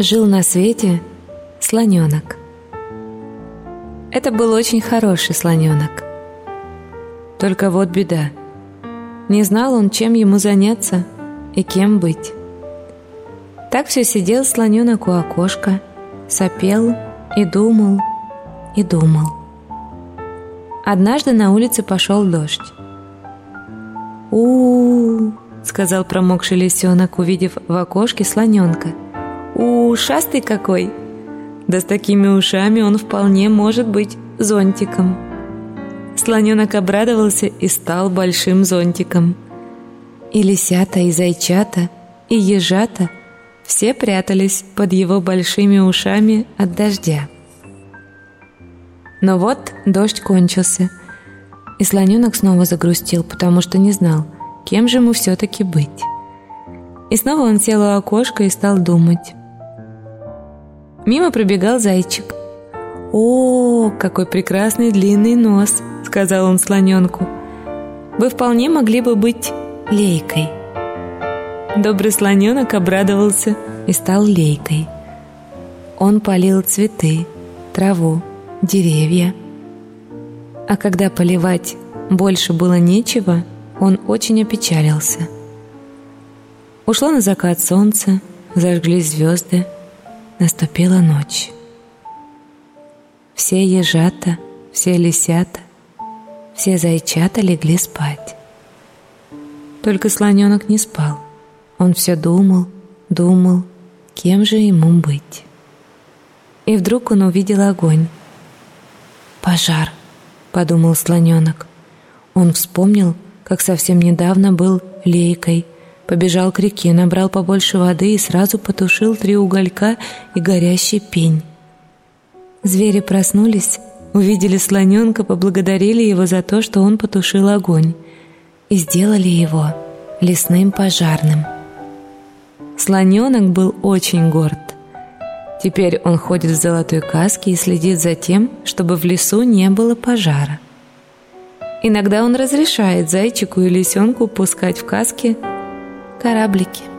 Жил на свете слоненок. Это был очень хороший слоненок. Только вот беда. Не знал он, чем ему заняться и кем быть. Так все сидел слоненок у окошка, сопел и думал, и думал. Однажды на улице пошел дождь. у, -у, сказал промокший лисенок, увидев в окошке слоненка – ушастый какой! Да с такими ушами он вполне может быть зонтиком. Слоненок обрадовался и стал большим зонтиком. И лисята, и зайчата, и ежата все прятались под его большими ушами от дождя. Но вот дождь кончился, и слоненок снова загрустил, потому что не знал, кем же ему все-таки быть. И снова он сел у окошка и стал думать. Мимо пробегал зайчик. «О, какой прекрасный длинный нос!» — сказал он слоненку. «Вы вполне могли бы быть лейкой». Добрый слоненок обрадовался и стал лейкой. Он полил цветы, траву, деревья. А когда поливать больше было нечего, он очень опечалился. Ушло на закат солнце, зажглись звезды — Наступила ночь. Все ежата, все лисята, все зайчата легли спать. Только слоненок не спал. Он все думал, думал, кем же ему быть. И вдруг он увидел огонь. «Пожар», — подумал слоненок. Он вспомнил, как совсем недавно был лейкой — Побежал к реке, набрал побольше воды и сразу потушил три уголька и горящий пень. Звери проснулись, увидели слоненка, поблагодарили его за то, что он потушил огонь, и сделали его лесным пожарным. Слоненок был очень горд. Теперь он ходит в золотой каске и следит за тем, чтобы в лесу не было пожара. Иногда он разрешает зайчику и лисенку пускать в каске кораблики.